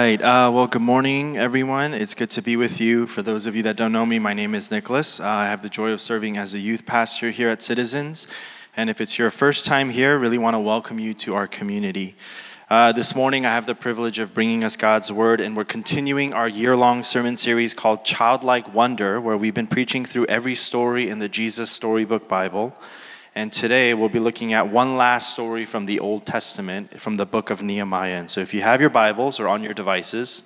right. Uh, well, good morning, everyone. It's good to be with you. For those of you that don't know me, my name is Nicholas. Uh, I have the joy of serving as a youth pastor here at Citizens. And if it's your first time here, really want to welcome you to our community. Uh, this morning, I have the privilege of bringing us God's Word, and we're continuing our year long sermon series called Childlike Wonder, where we've been preaching through every story in the Jesus Storybook Bible. And today we'll be looking at one last story from the Old Testament, from the book of Nehemiah. And so if you have your Bibles or on your devices,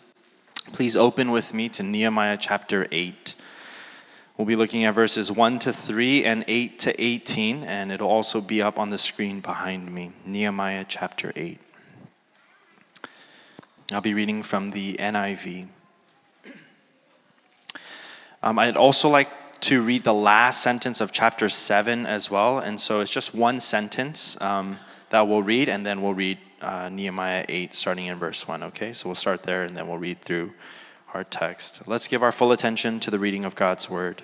please open with me to Nehemiah chapter 8. We'll be looking at verses 1 to 3 and 8 to 18, and it'll also be up on the screen behind me. Nehemiah chapter 8. I'll be reading from the NIV. Um, I'd also like to read the last sentence of chapter 7 as well. And so it's just one sentence um, that we'll read, and then we'll read uh, Nehemiah 8, starting in verse 1. Okay, so we'll start there, and then we'll read through our text. Let's give our full attention to the reading of God's word.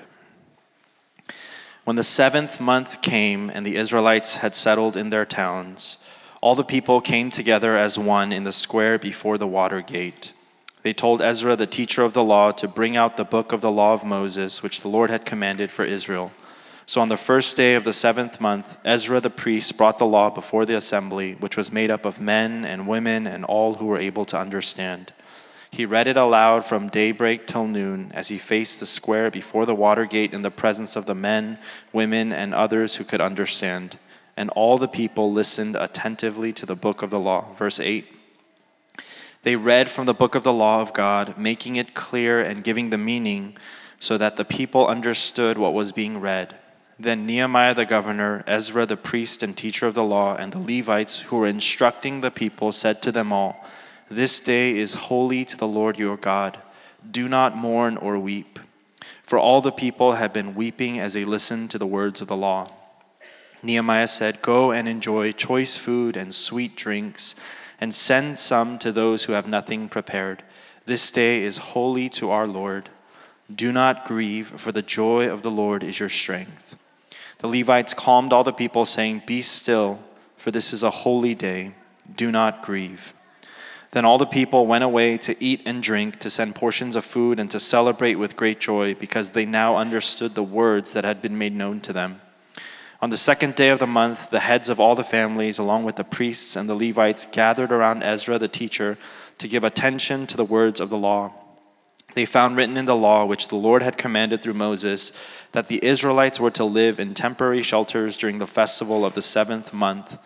When the seventh month came and the Israelites had settled in their towns, all the people came together as one in the square before the water gate. They told Ezra, the teacher of the law, to bring out the book of the law of Moses, which the Lord had commanded for Israel. So on the first day of the seventh month, Ezra the priest brought the law before the assembly, which was made up of men and women and all who were able to understand. He read it aloud from daybreak till noon as he faced the square before the water gate in the presence of the men, women, and others who could understand. And all the people listened attentively to the book of the law. Verse 8. They read from the book of the law of God, making it clear and giving the meaning so that the people understood what was being read. Then Nehemiah the governor, Ezra the priest and teacher of the law, and the Levites who were instructing the people said to them all, This day is holy to the Lord your God. Do not mourn or weep. For all the people had been weeping as they listened to the words of the law. Nehemiah said, Go and enjoy choice food and sweet drinks and send some to those who have nothing prepared. This day is holy to our Lord. Do not grieve, for the joy of the Lord is your strength. The Levites calmed all the people, saying, Be still, for this is a holy day. Do not grieve. Then all the people went away to eat and drink, to send portions of food, and to celebrate with great joy, because they now understood the words that had been made known to them. On the second day of the month, the heads of all the families, along with the priests and the Levites, gathered around Ezra the teacher to give attention to the words of the law. They found written in the law, which the Lord had commanded through Moses, that the Israelites were to live in temporary shelters during the festival of the seventh month,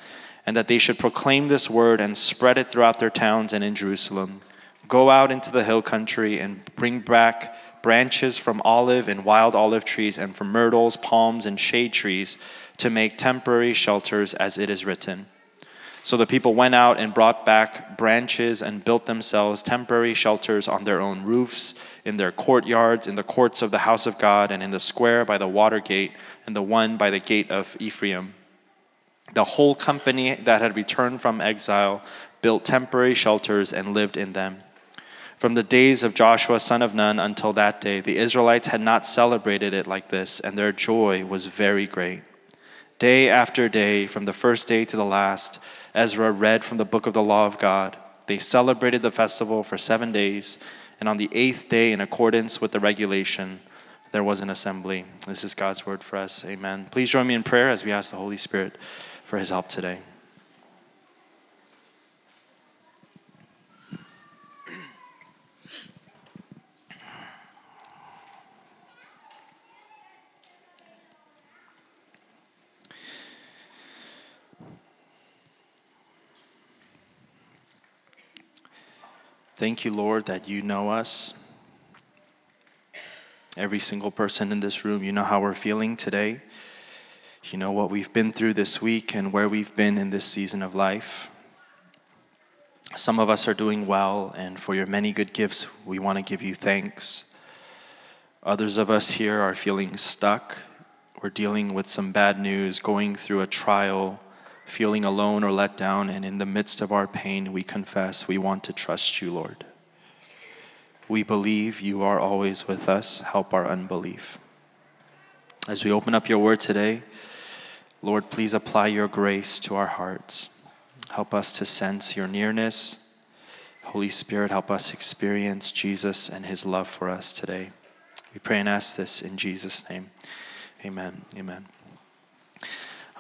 and that they should proclaim this word and spread it throughout their towns and in Jerusalem. Go out into the hill country and bring back branches from olive and wild olive trees, and from myrtles, palms, and shade trees to make temporary shelters, as it is written. So the people went out and brought back branches and built themselves temporary shelters on their own roofs, in their courtyards, in the courts of the house of God, and in the square by the water gate, and the one by the gate of Ephraim. The whole company that had returned from exile built temporary shelters and lived in them. From the days of Joshua son of Nun until that day, the Israelites had not celebrated it like this, and their joy was very great. Day after day, from the first day to the last, Ezra read from the book of the law of God. They celebrated the festival for seven days, and on the eighth day, in accordance with the regulation, there was an assembly. This is God's word for us. Amen. Please join me in prayer as we ask the Holy Spirit for his help today. Thank you, Lord, that you know us. Every single person in this room, you know how we're feeling today. You know what we've been through this week and where we've been in this season of life. Some of us are doing well, and for your many good gifts, we want to give you thanks. Others of us here are feeling stuck. We're dealing with some bad news, going through a trial, feeling alone or let down, and in the midst of our pain, we confess we want to trust you, Lord. We believe you are always with us. Help our unbelief. As we open up your word today, Lord, please apply your grace to our hearts. Help us to sense your nearness. Holy Spirit, help us experience Jesus and his love for us today. We pray and ask this in Jesus' name. Amen. Amen.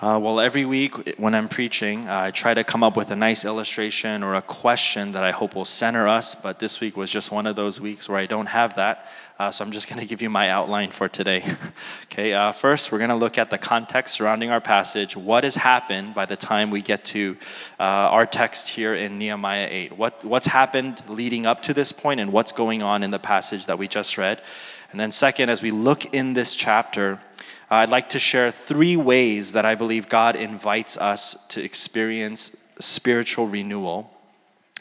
Uh, well, every week when I'm preaching, I try to come up with a nice illustration or a question that I hope will center us, but this week was just one of those weeks where I don't have that. Uh, so I'm just going to give you my outline for today. okay, uh, first, we're going to look at the context surrounding our passage. What has happened by the time we get to uh, our text here in Nehemiah 8? What, what's happened leading up to this point and what's going on in the passage that we just read? And then, second, as we look in this chapter, I'd like to share three ways that I believe God invites us to experience spiritual renewal.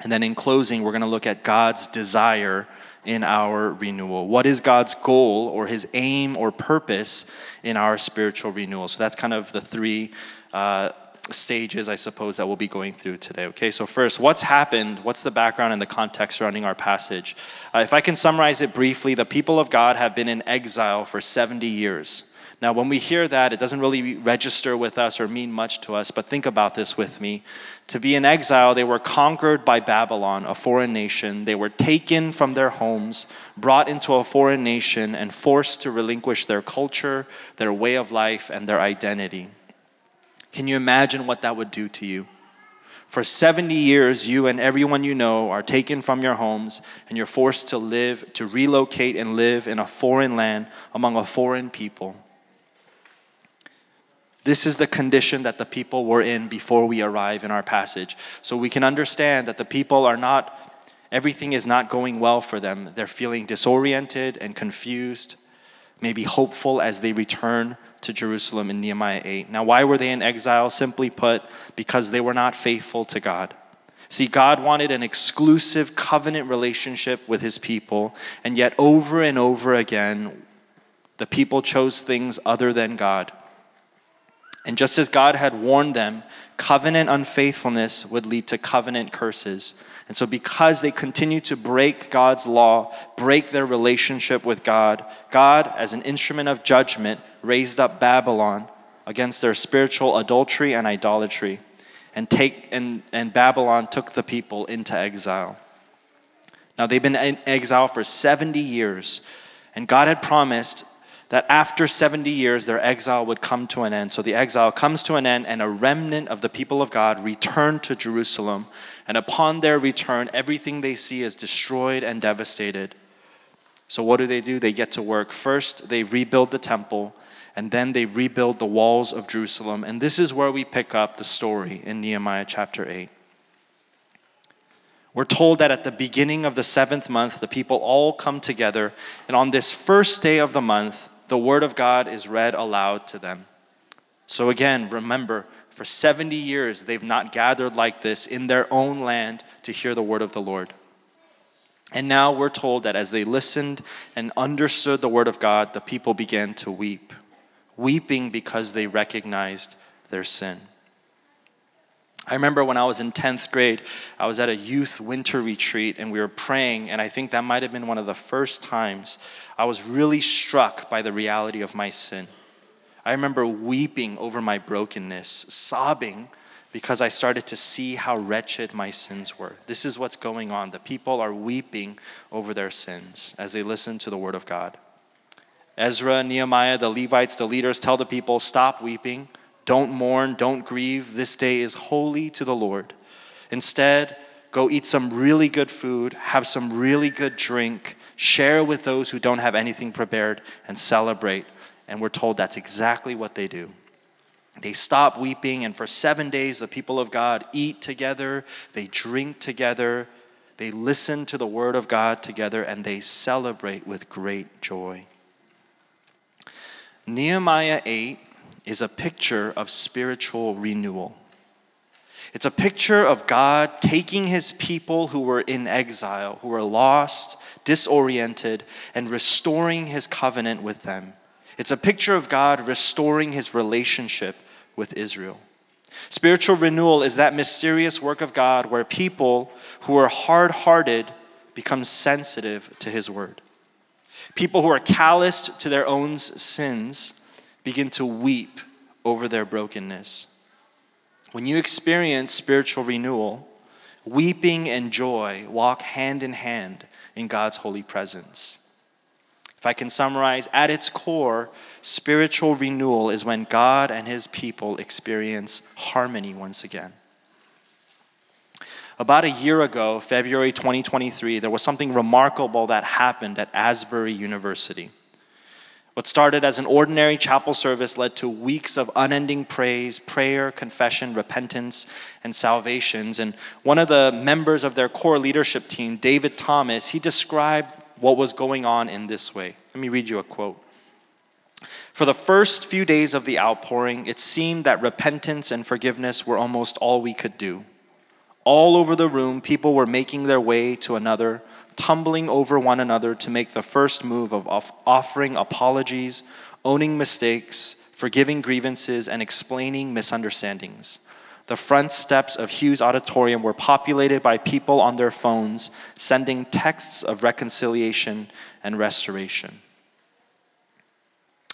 And then in closing, we're going to look at God's desire in our renewal. What is God's goal or his aim or purpose in our spiritual renewal? So that's kind of the three uh, stages, I suppose, that we'll be going through today. Okay, so first, what's happened? What's the background and the context surrounding our passage? Uh, if I can summarize it briefly, the people of God have been in exile for 70 years. Now, when we hear that, it doesn't really register with us or mean much to us, but think about this with me. To be in exile, they were conquered by Babylon, a foreign nation. They were taken from their homes, brought into a foreign nation, and forced to relinquish their culture, their way of life, and their identity. Can you imagine what that would do to you? For 70 years, you and everyone you know are taken from your homes and you're forced to live, to relocate and live in a foreign land among a foreign people. This is the condition that the people were in before we arrive in our passage. So we can understand that the people are not, everything is not going well for them. They're feeling disoriented and confused, maybe hopeful as they return to Jerusalem in Nehemiah 8. Now, why were they in exile? Simply put, because they were not faithful to God. See, God wanted an exclusive covenant relationship with his people, and yet over and over again, the people chose things other than God. And just as God had warned them, covenant unfaithfulness would lead to covenant curses. And so, because they continue to break God's law, break their relationship with God, God, as an instrument of judgment, raised up Babylon against their spiritual adultery and idolatry. And, take, and, and Babylon took the people into exile. Now, they've been in exile for 70 years, and God had promised that after 70 years, their exile would come to an end. So the exile comes to an end, and a remnant of the people of God return to Jerusalem. And upon their return, everything they see is destroyed and devastated. So, what do they do? They get to work. First, they rebuild the temple, and then they rebuild the walls of Jerusalem. And this is where we pick up the story in Nehemiah chapter 8. We're told that at the beginning of the seventh month, the people all come together, and on this first day of the month, the word of God is read aloud to them. So again, remember, for 70 years they've not gathered like this in their own land to hear the word of the Lord. And now we're told that as they listened and understood the word of God, the people began to weep, weeping because they recognized their sin. I remember when I was in 10th grade, I was at a youth winter retreat and we were praying, and I think that might have been one of the first times I was really struck by the reality of my sin. I remember weeping over my brokenness, sobbing because I started to see how wretched my sins were. This is what's going on. The people are weeping over their sins as they listen to the word of God. Ezra, Nehemiah, the Levites, the leaders tell the people, Stop weeping don't mourn, don't grieve. This day is holy to the Lord. Instead, go eat some really good food, have some really good drink, share with those who don't have anything prepared, and celebrate. And we're told that's exactly what they do. They stop weeping, and for seven days, the people of God eat together, they drink together, they listen to the word of God together, and they celebrate with great joy. Nehemiah 8 is a picture of spiritual renewal. It's a picture of God taking his people who were in exile, who were lost, disoriented, and restoring his covenant with them. It's a picture of God restoring his relationship with Israel. Spiritual renewal is that mysterious work of God where people who are hard hearted become sensitive to his word. People who are calloused to their own sins begin to weep over their brokenness. When you experience spiritual renewal, Weeping and joy walk hand in hand in God's holy presence. If I can summarize, at its core, spiritual renewal is when God and his people experience harmony once again. About a year ago, February 2023, there was something remarkable that happened at Asbury University. What started as an ordinary chapel service led to weeks of unending praise, prayer, confession, repentance, and salvations. And one of the members of their core leadership team, David Thomas, he described what was going on in this way. Let me read you a quote. For the first few days of the outpouring, it seemed that repentance and forgiveness were almost all we could do. All over the room, people were making their way to another tumbling over one another to make the first move of offering apologies, owning mistakes, forgiving grievances, and explaining misunderstandings. The front steps of Hughes Auditorium were populated by people on their phones sending texts of reconciliation and restoration.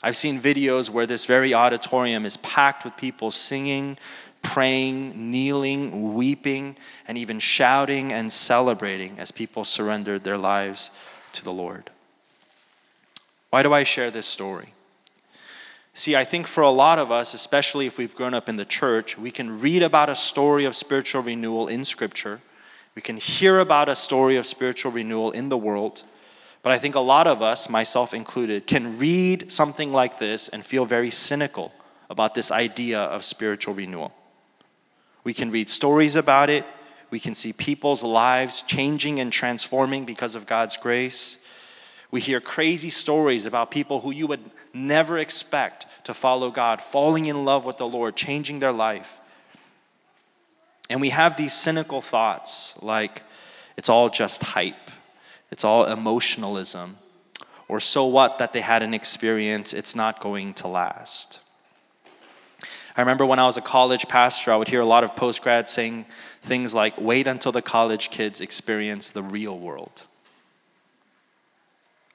I've seen videos where this very auditorium is packed with people singing, praying, kneeling, weeping, and even shouting and celebrating as people surrendered their lives to the Lord. Why do I share this story? See, I think for a lot of us, especially if we've grown up in the church, we can read about a story of spiritual renewal in Scripture. We can hear about a story of spiritual renewal in the world. But I think a lot of us, myself included, can read something like this and feel very cynical about this idea of spiritual renewal. We can read stories about it. We can see people's lives changing and transforming because of God's grace. We hear crazy stories about people who you would never expect to follow God, falling in love with the Lord, changing their life. And we have these cynical thoughts like it's all just hype, it's all emotionalism, or so what that they had an experience, it's not going to last. I remember when I was a college pastor, I would hear a lot of post grads saying things like, wait until the college kids experience the real world.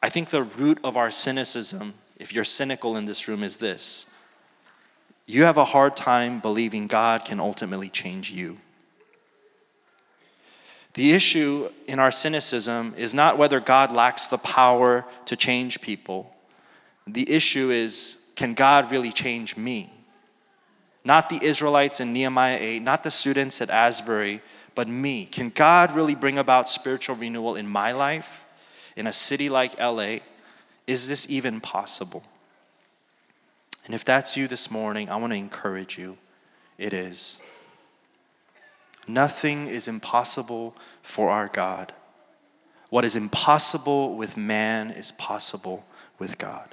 I think the root of our cynicism, if you're cynical in this room, is this you have a hard time believing God can ultimately change you. The issue in our cynicism is not whether God lacks the power to change people. The issue is can God really change me? Not the Israelites in Nehemiah 8, not the students at Asbury, but me. Can God really bring about spiritual renewal in my life, in a city like LA? Is this even possible? And if that's you this morning, I want to encourage you. It is. Nothing is impossible for our God. What is impossible with man is possible with God.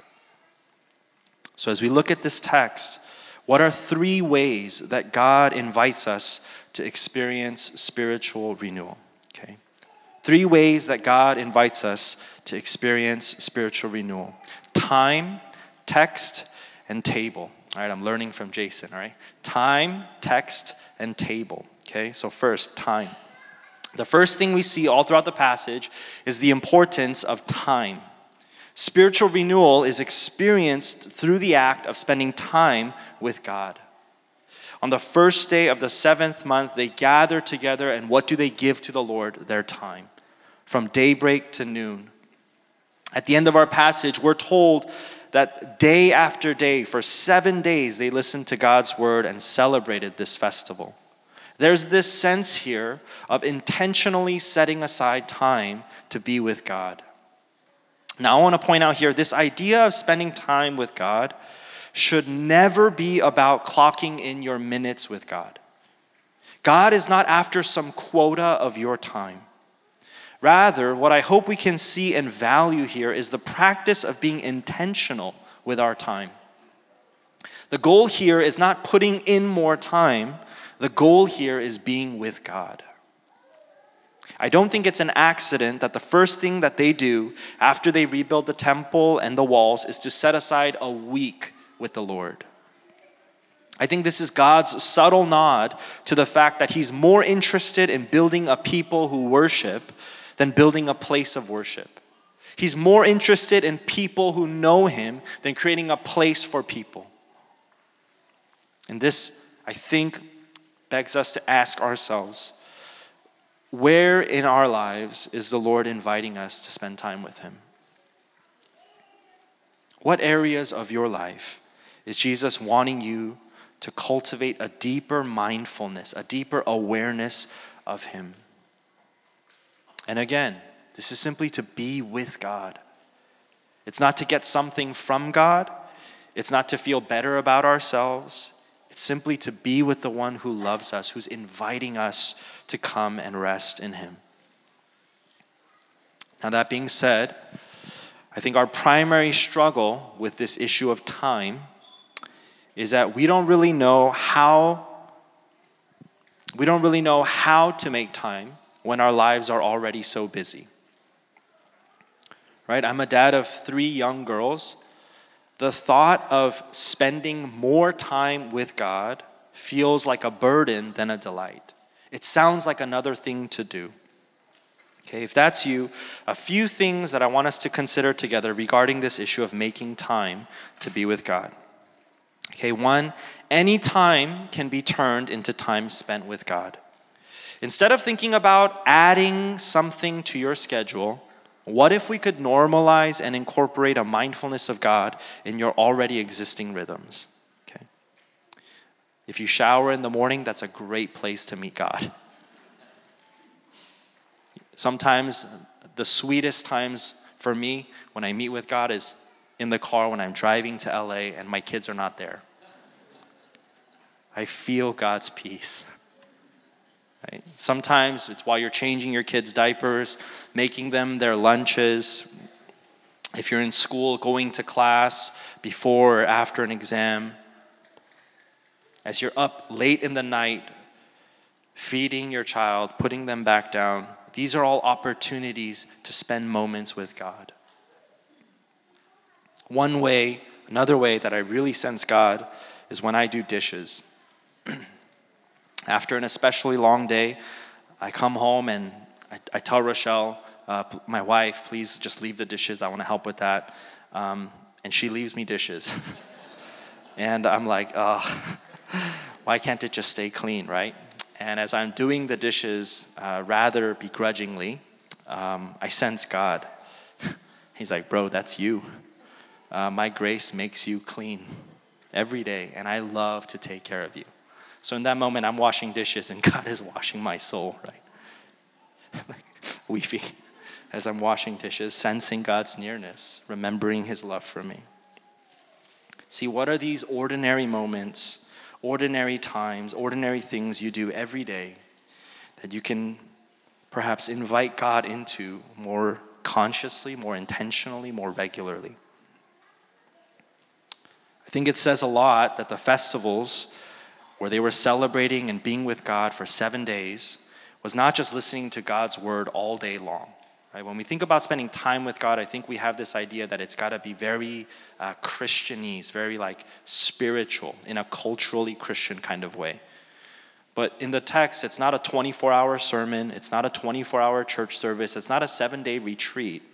So, as we look at this text, what are three ways that God invites us to experience spiritual renewal? Okay. Three ways that God invites us to experience spiritual renewal time, text, and table. All right, I'm learning from Jason, all right? Time, text, and table. Okay, so first, time. The first thing we see all throughout the passage is the importance of time. Spiritual renewal is experienced through the act of spending time with God. On the first day of the seventh month, they gather together, and what do they give to the Lord? Their time, from daybreak to noon. At the end of our passage, we're told that day after day, for seven days, they listened to God's word and celebrated this festival. There's this sense here of intentionally setting aside time to be with God. Now, I want to point out here this idea of spending time with God should never be about clocking in your minutes with God. God is not after some quota of your time. Rather, what I hope we can see and value here is the practice of being intentional with our time. The goal here is not putting in more time, the goal here is being with God. I don't think it's an accident that the first thing that they do after they rebuild the temple and the walls is to set aside a week with the Lord. I think this is God's subtle nod to the fact that He's more interested in building a people who worship than building a place of worship. He's more interested in people who know Him than creating a place for people. And this, I think, begs us to ask ourselves where in our lives is the Lord inviting us to spend time with Him? What areas of your life is Jesus wanting you to cultivate a deeper mindfulness, a deeper awareness of Him? And again, this is simply to be with God. It's not to get something from God, it's not to feel better about ourselves. It's simply to be with the one who loves us, who's inviting us to come and rest in Him. Now, that being said, I think our primary struggle with this issue of time is that we don't really know how we don't really know how to make time when our lives are already so busy. Right? I'm a dad of 3 young girls the thought of spending more time with God feels like a burden than a delight. It sounds like another thing to do. Okay, if that's you, a few things that I want us to consider together regarding this issue of making time to be with God. Okay, one, any time can be turned into time spent with God. Instead of thinking about adding something to your schedule, what if we could normalize and incorporate a mindfulness of God in your already existing rhythms? Okay. If you shower in the morning, that's a great place to meet God. Sometimes the sweetest times for me when I meet with God is in the car when I'm driving to LA and my kids are not there. I feel God's peace. Right? Sometimes it's while you're changing your kids' diapers, making them their lunches. If you're in school, going to class before or after an exam. As you're up late in the night, feeding your child, putting them back down, these are all opportunities to spend moments with God. One way, another way that I really sense God is when I do dishes. After an especially long day, I come home and I, I tell Rochelle, uh, my wife, please just leave the dishes. I want to help with that. Um, and she leaves me dishes. and I'm like, oh, why can't it just stay clean, right? And as I'm doing the dishes, uh, rather begrudgingly, um, I sense God. He's like, bro, that's you. Uh, my grace makes you clean every day, and I love to take care of you. So in that moment, I'm washing dishes and God is washing my soul, right? Weeping as I'm washing dishes, sensing God's nearness, remembering his love for me. See, what are these ordinary moments, ordinary times, ordinary things you do every day that you can perhaps invite God into more consciously, more intentionally, more regularly? I think it says a lot that the festivals where they were celebrating and being with God for seven days, was not just listening to God's word all day long. Right? When we think about spending time with God, I think we have this idea that it's got to be very uh, Christianese, very like spiritual, in a culturally Christian kind of way. But in the text, it's not a 24 hour sermon, it's not a 24 hour church service, it's not a seven day retreat.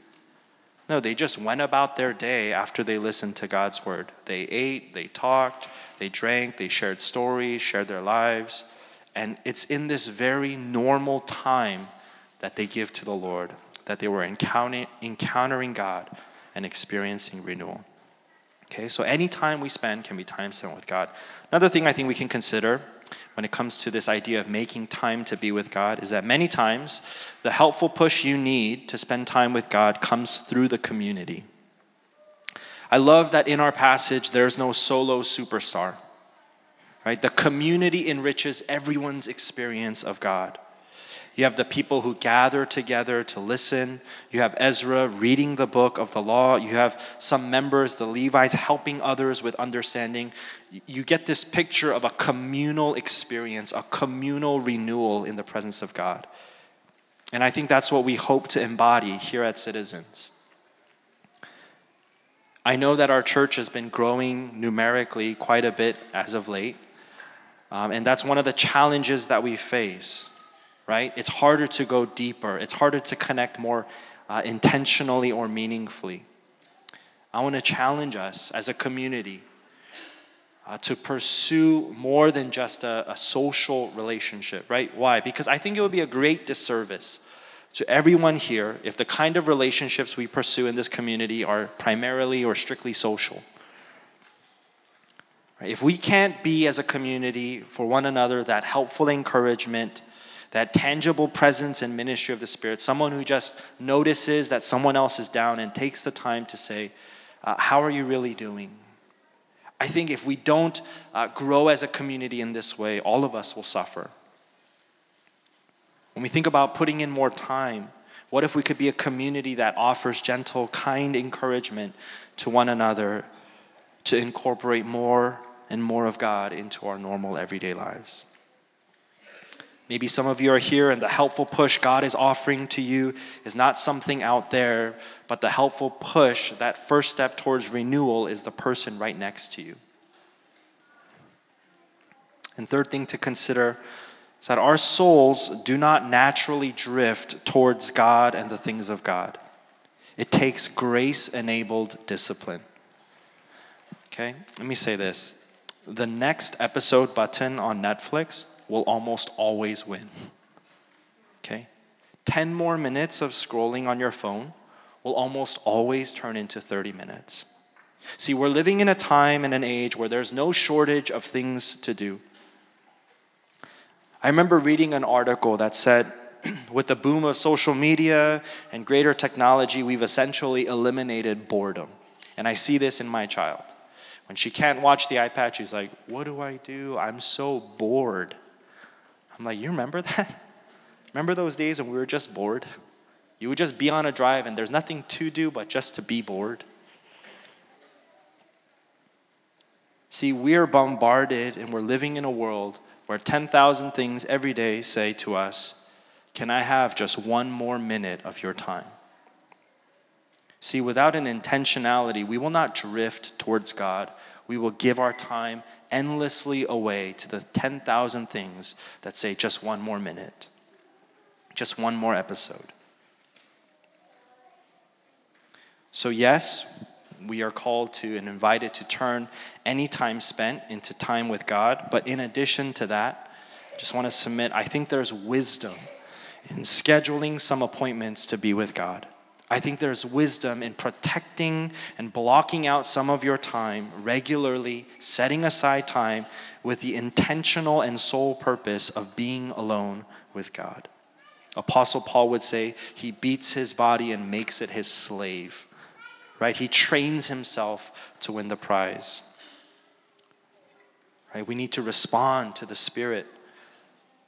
No, they just went about their day after they listened to God's word. They ate, they talked, they drank, they shared stories, shared their lives. And it's in this very normal time that they give to the Lord that they were encountering God and experiencing renewal. Okay, so any time we spend can be time spent with God. Another thing I think we can consider when it comes to this idea of making time to be with God is that many times the helpful push you need to spend time with God comes through the community. I love that in our passage there's no solo superstar. Right? The community enriches everyone's experience of God. You have the people who gather together to listen. You have Ezra reading the book of the law. You have some members, the Levites, helping others with understanding. You get this picture of a communal experience, a communal renewal in the presence of God. And I think that's what we hope to embody here at Citizens. I know that our church has been growing numerically quite a bit as of late. Um, and that's one of the challenges that we face right? It's harder to go deeper, it's harder to connect more uh, intentionally or meaningfully. I want to challenge us as a community uh, to pursue more than just a, a social relationship, right? Why? Because I think it would be a great disservice to everyone here if the kind of relationships we pursue in this community are primarily or strictly social. If we can't be as a community for one another that helpful encouragement, that tangible presence and ministry of the Spirit, someone who just notices that someone else is down and takes the time to say, uh, How are you really doing? I think if we don't uh, grow as a community in this way, all of us will suffer. When we think about putting in more time, what if we could be a community that offers gentle, kind encouragement to one another to incorporate more and more of God into our normal everyday lives. Maybe some of you are here and the helpful push God is offering to you is not something out there, but the helpful push, that first step towards renewal, is the person right next to you. And third thing to consider is that our souls do not naturally drift towards God and the things of God. It takes grace enabled discipline. Okay, let me say this the next episode button on Netflix will almost always win. Okay? 10 more minutes of scrolling on your phone will almost always turn into 30 minutes. See, we're living in a time and an age where there's no shortage of things to do. I remember reading an article that said, with the boom of social media and greater technology, we've essentially eliminated boredom. And I see this in my child. When she can't watch the iPad, she's like, What do I do? I'm so bored. I'm like, You remember that? Remember those days when we were just bored? You would just be on a drive and there's nothing to do but just to be bored. See, we are bombarded and we're living in a world where 10,000 things every day say to us, Can I have just one more minute of your time? See, without an intentionality, we will not drift towards God. We will give our time endlessly away to the 10,000 things that say just one more minute, just one more episode. So, yes, we are called to and invited to turn any time spent into time with God. But in addition to that, I just want to submit I think there's wisdom in scheduling some appointments to be with God. I think there's wisdom in protecting and blocking out some of your time regularly, setting aside time with the intentional and sole purpose of being alone with God. Apostle Paul would say he beats his body and makes it his slave, right? He trains himself to win the prize. Right? We need to respond to the Spirit,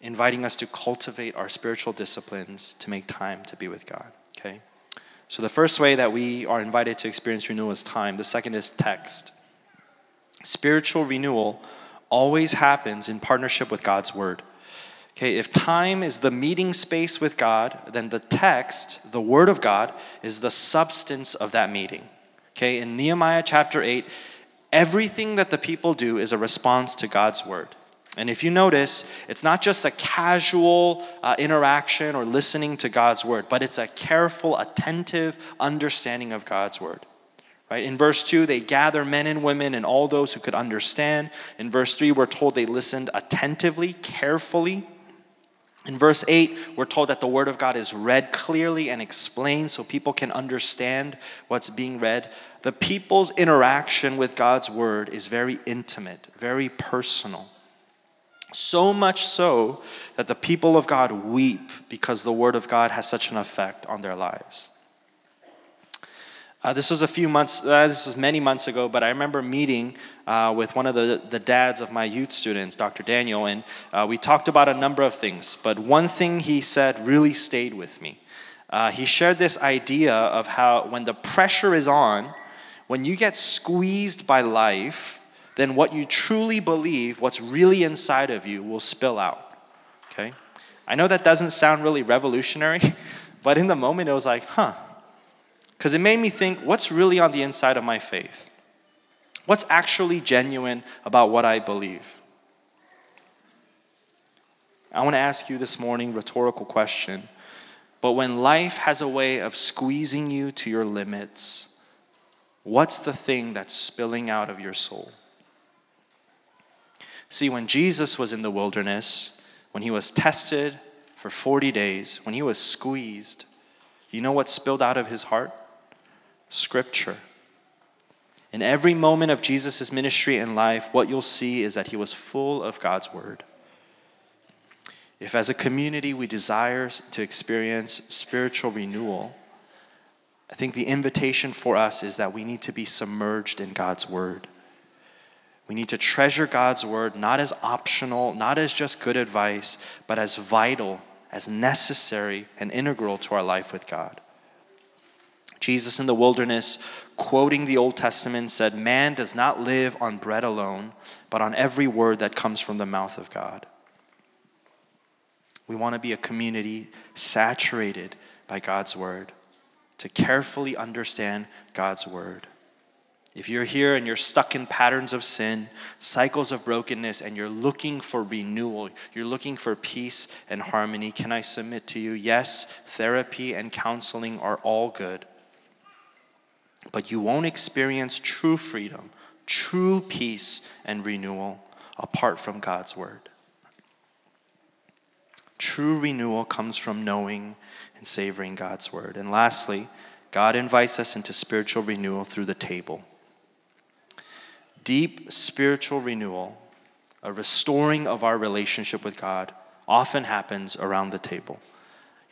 inviting us to cultivate our spiritual disciplines to make time to be with God, okay? So, the first way that we are invited to experience renewal is time. The second is text. Spiritual renewal always happens in partnership with God's word. Okay, if time is the meeting space with God, then the text, the word of God, is the substance of that meeting. Okay, in Nehemiah chapter 8, everything that the people do is a response to God's word. And if you notice, it's not just a casual uh, interaction or listening to God's word, but it's a careful, attentive understanding of God's word. Right? In verse 2, they gather men and women and all those who could understand. In verse 3, we're told they listened attentively, carefully. In verse 8, we're told that the Word of God is read clearly and explained so people can understand what's being read. The people's interaction with God's Word is very intimate, very personal. So much so that the people of God weep because the Word of God has such an effect on their lives. Uh, this was a few months, uh, this was many months ago, but I remember meeting uh, with one of the, the dads of my youth students, Dr. Daniel, and uh, we talked about a number of things. But one thing he said really stayed with me. Uh, he shared this idea of how when the pressure is on, when you get squeezed by life, then what you truly believe, what's really inside of you, will spill out. Okay? I know that doesn't sound really revolutionary, but in the moment it was like, huh. Because it made me think, what's really on the inside of my faith? What's actually genuine about what I believe? I want to ask you this morning rhetorical question. But when life has a way of squeezing you to your limits, what's the thing that's spilling out of your soul? See, when Jesus was in the wilderness, when he was tested for 40 days, when he was squeezed, you know what spilled out of his heart? Scripture. In every moment of Jesus' ministry and life, what you'll see is that he was full of God's word. If, as a community, we desire to experience spiritual renewal, I think the invitation for us is that we need to be submerged in God's word. We need to treasure God's word not as optional, not as just good advice, but as vital, as necessary, and integral to our life with God. Jesus in the wilderness, quoting the Old Testament, said, Man does not live on bread alone, but on every word that comes from the mouth of God. We want to be a community saturated by God's word, to carefully understand God's word. If you're here and you're stuck in patterns of sin, cycles of brokenness, and you're looking for renewal, you're looking for peace and harmony, can I submit to you? Yes, therapy and counseling are all good. But you won't experience true freedom, true peace, and renewal apart from God's word. True renewal comes from knowing and savoring God's word. And lastly, God invites us into spiritual renewal through the table. Deep spiritual renewal, a restoring of our relationship with God, often happens around the table.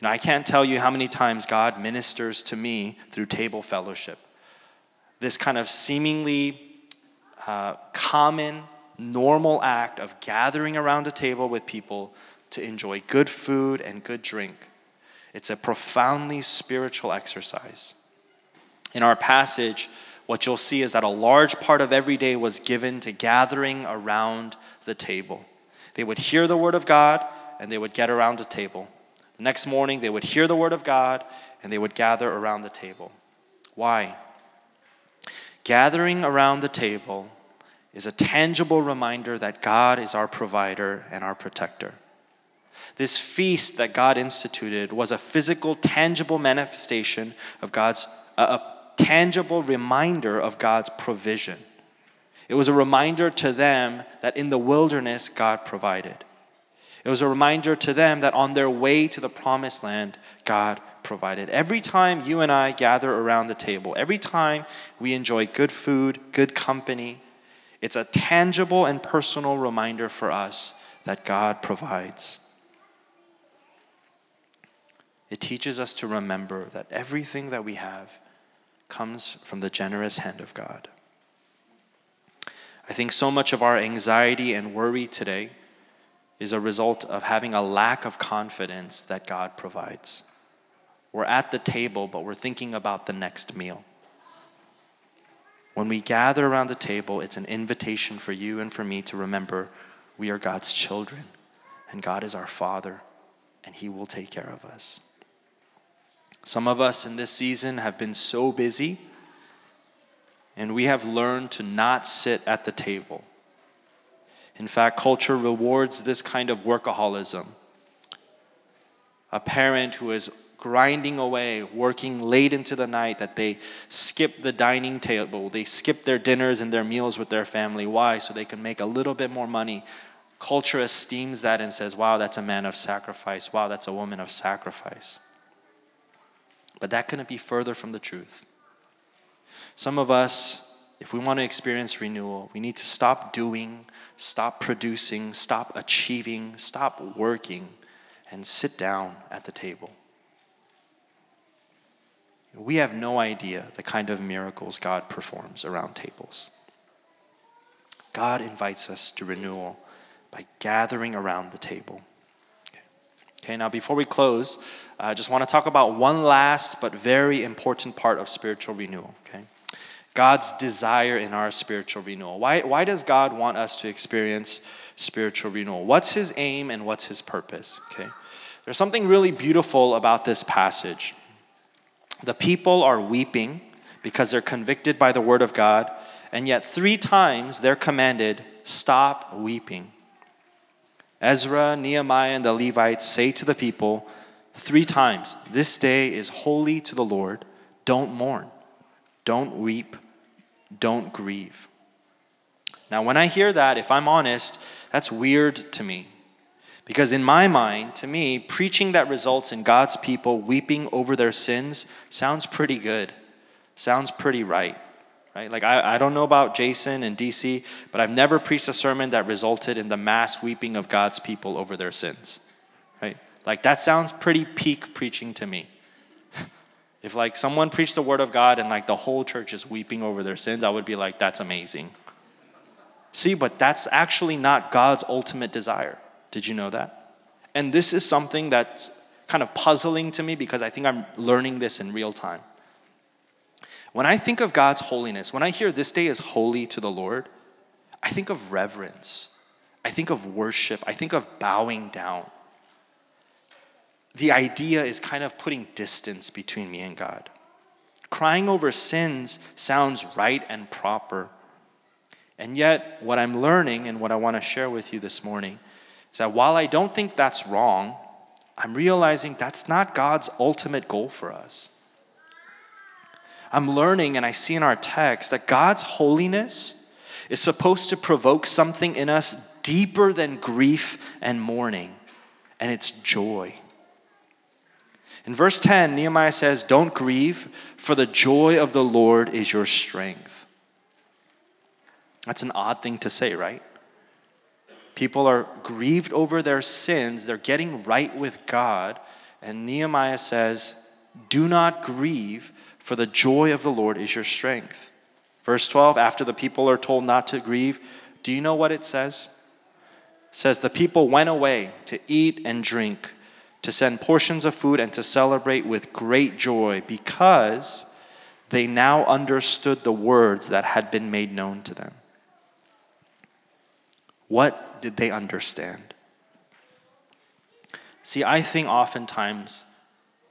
You know, I can't tell you how many times God ministers to me through table fellowship. This kind of seemingly uh, common, normal act of gathering around a table with people to enjoy good food and good drink. It's a profoundly spiritual exercise. In our passage, what you'll see is that a large part of every day was given to gathering around the table. They would hear the word of God and they would get around the table. The next morning, they would hear the word of God and they would gather around the table. Why? Gathering around the table is a tangible reminder that God is our provider and our protector. This feast that God instituted was a physical, tangible manifestation of God's, a tangible reminder of God's provision. It was a reminder to them that in the wilderness, God provided. It was a reminder to them that on their way to the promised land, God provided. Every time you and I gather around the table, every time we enjoy good food, good company, it's a tangible and personal reminder for us that God provides. It teaches us to remember that everything that we have comes from the generous hand of God. I think so much of our anxiety and worry today is a result of having a lack of confidence that God provides. We're at the table, but we're thinking about the next meal. When we gather around the table, it's an invitation for you and for me to remember we are God's children, and God is our Father, and He will take care of us. Some of us in this season have been so busy, and we have learned to not sit at the table. In fact, culture rewards this kind of workaholism. A parent who is grinding away, working late into the night, that they skip the dining table, they skip their dinners and their meals with their family. Why? So they can make a little bit more money. Culture esteems that and says, wow, that's a man of sacrifice. Wow, that's a woman of sacrifice. But that couldn't be further from the truth. Some of us, if we want to experience renewal, we need to stop doing, stop producing, stop achieving, stop working, and sit down at the table. We have no idea the kind of miracles God performs around tables. God invites us to renewal by gathering around the table. Okay, now before we close, I just want to talk about one last but very important part of spiritual renewal. Okay, God's desire in our spiritual renewal. Why, why does God want us to experience spiritual renewal? What's His aim and what's His purpose? Okay, there's something really beautiful about this passage. The people are weeping because they're convicted by the word of God, and yet three times they're commanded, "Stop weeping." Ezra, Nehemiah, and the Levites say to the people three times, This day is holy to the Lord. Don't mourn, don't weep, don't grieve. Now, when I hear that, if I'm honest, that's weird to me. Because in my mind, to me, preaching that results in God's people weeping over their sins sounds pretty good. Sounds pretty right. Right? Like I, I don't know about Jason and DC, but I've never preached a sermon that resulted in the mass weeping of God's people over their sins. Right? Like that sounds pretty peak preaching to me. if like someone preached the word of God and like the whole church is weeping over their sins, I would be like, that's amazing. See, but that's actually not God's ultimate desire. Did you know that? And this is something that's kind of puzzling to me because I think I'm learning this in real time. When I think of God's holiness, when I hear this day is holy to the Lord, I think of reverence. I think of worship. I think of bowing down. The idea is kind of putting distance between me and God. Crying over sins sounds right and proper. And yet, what I'm learning and what I want to share with you this morning is that while I don't think that's wrong, I'm realizing that's not God's ultimate goal for us. I'm learning and I see in our text that God's holiness is supposed to provoke something in us deeper than grief and mourning, and it's joy. In verse 10, Nehemiah says, Don't grieve, for the joy of the Lord is your strength. That's an odd thing to say, right? People are grieved over their sins, they're getting right with God, and Nehemiah says, Do not grieve, for the joy of the Lord is your strength. Verse 12, after the people are told not to grieve, do you know what it says? It says, The people went away to eat and drink, to send portions of food, and to celebrate with great joy because they now understood the words that had been made known to them. What did they understand? See, I think oftentimes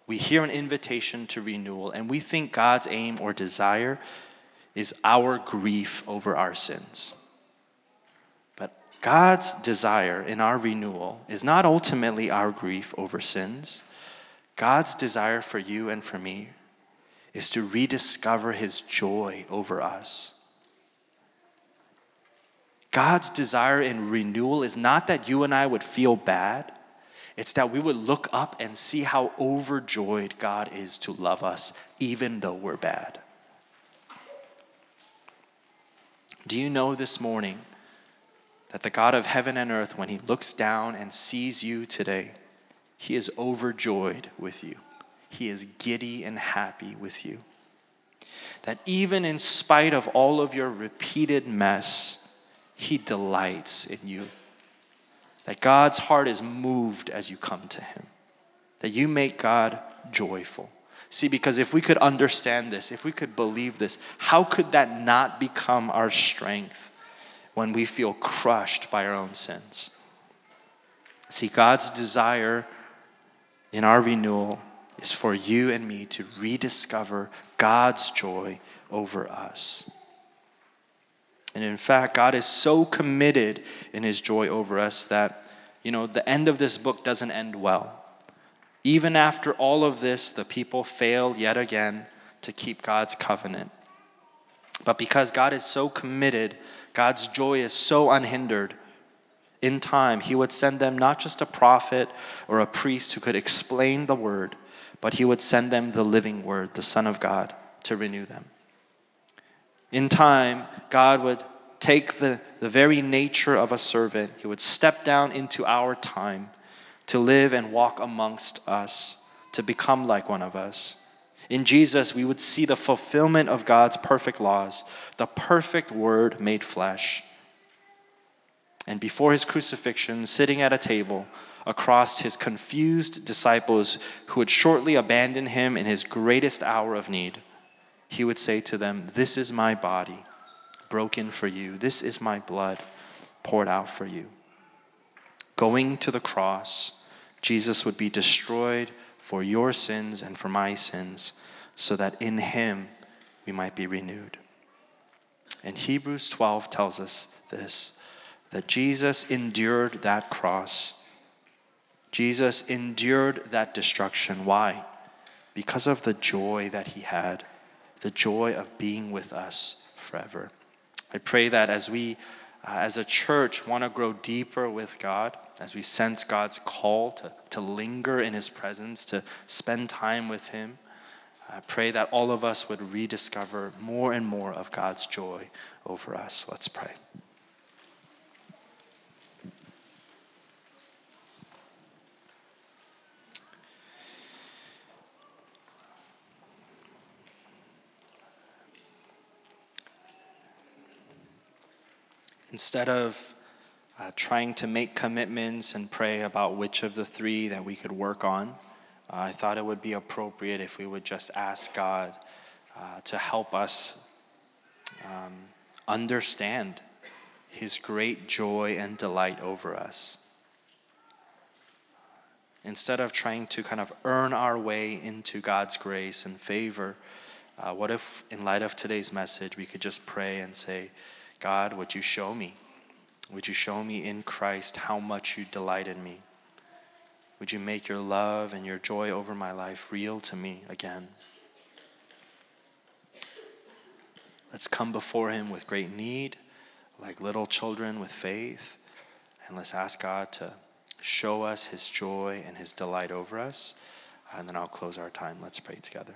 we hear an invitation to renewal, and we think God's aim or desire is our grief over our sins. But God's desire in our renewal is not ultimately our grief over sins. God's desire for you and for me is to rediscover his joy over us. God's desire in renewal is not that you and I would feel bad it's that we would look up and see how overjoyed God is to love us, even though we're bad. Do you know this morning that the God of heaven and earth, when he looks down and sees you today, he is overjoyed with you? He is giddy and happy with you. That even in spite of all of your repeated mess, he delights in you that God's heart is moved as you come to Him, that you make God joyful. See, because if we could understand this, if we could believe this, how could that not become our strength when we feel crushed by our own sins? See, God's desire in our renewal is for you and me to rediscover God's joy over us. And in fact, God is so committed in his joy over us that, you know, the end of this book doesn't end well. Even after all of this, the people fail yet again to keep God's covenant. But because God is so committed, God's joy is so unhindered, in time, He would send them not just a prophet or a priest who could explain the word, but He would send them the living word, the Son of God, to renew them. In time, God would take the, the very nature of a servant, He would step down into our time to live and walk amongst us, to become like one of us. In Jesus, we would see the fulfillment of God's perfect laws, the perfect word made flesh. And before his crucifixion, sitting at a table across his confused disciples who would shortly abandon him in his greatest hour of need, he would say to them, This is my body broken for you, this is my blood poured out for you. Going to the cross, Jesus would be destroyed for your sins and for my sins, so that in him we might be renewed. And Hebrews 12 tells us this that Jesus endured that cross. Jesus endured that destruction. Why? Because of the joy that he had the joy of being with us forever. I pray that as we uh, as a church, want to grow deeper with God, as we sense God's call to, to linger in His presence, to spend time with Him, I pray that all of us would rediscover more and more of God's joy over us. Let's pray. Instead of uh, trying to make commitments and pray about which of the three that we could work on, uh, I thought it would be appropriate if we would just ask God uh, to help us um, understand His great joy and delight over us. Instead of trying to kind of earn our way into God's grace and favor, uh, what if, in light of today's message, we could just pray and say, God, would you show me? Would you show me in Christ how much you delight in me? Would you make your love and your joy over my life real to me again? Let's come before Him with great need, like little children with faith, and let's ask God to show us His joy and His delight over us. And then I'll close our time. Let's pray together.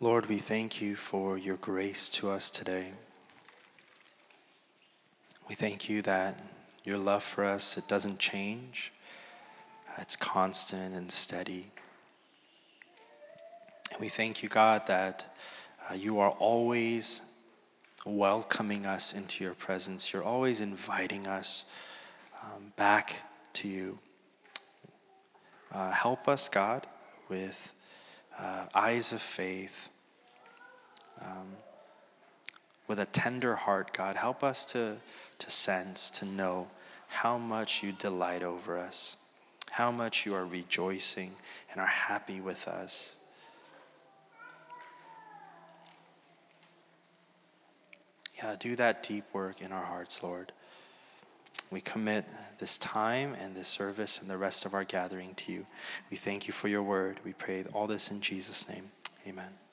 Lord, we thank you for your grace to us today. We thank you that your love for us it doesn't change. It's constant and steady. And we thank you, God, that uh, you are always welcoming us into your presence. You're always inviting us um, back to you. Uh, help us, God, with uh, eyes of faith, um, with a tender heart, God. Help us to, to sense, to know how much you delight over us, how much you are rejoicing and are happy with us. Yeah, do that deep work in our hearts, Lord. We commit this time and this service and the rest of our gathering to you. We thank you for your word. We pray all this in Jesus' name. Amen.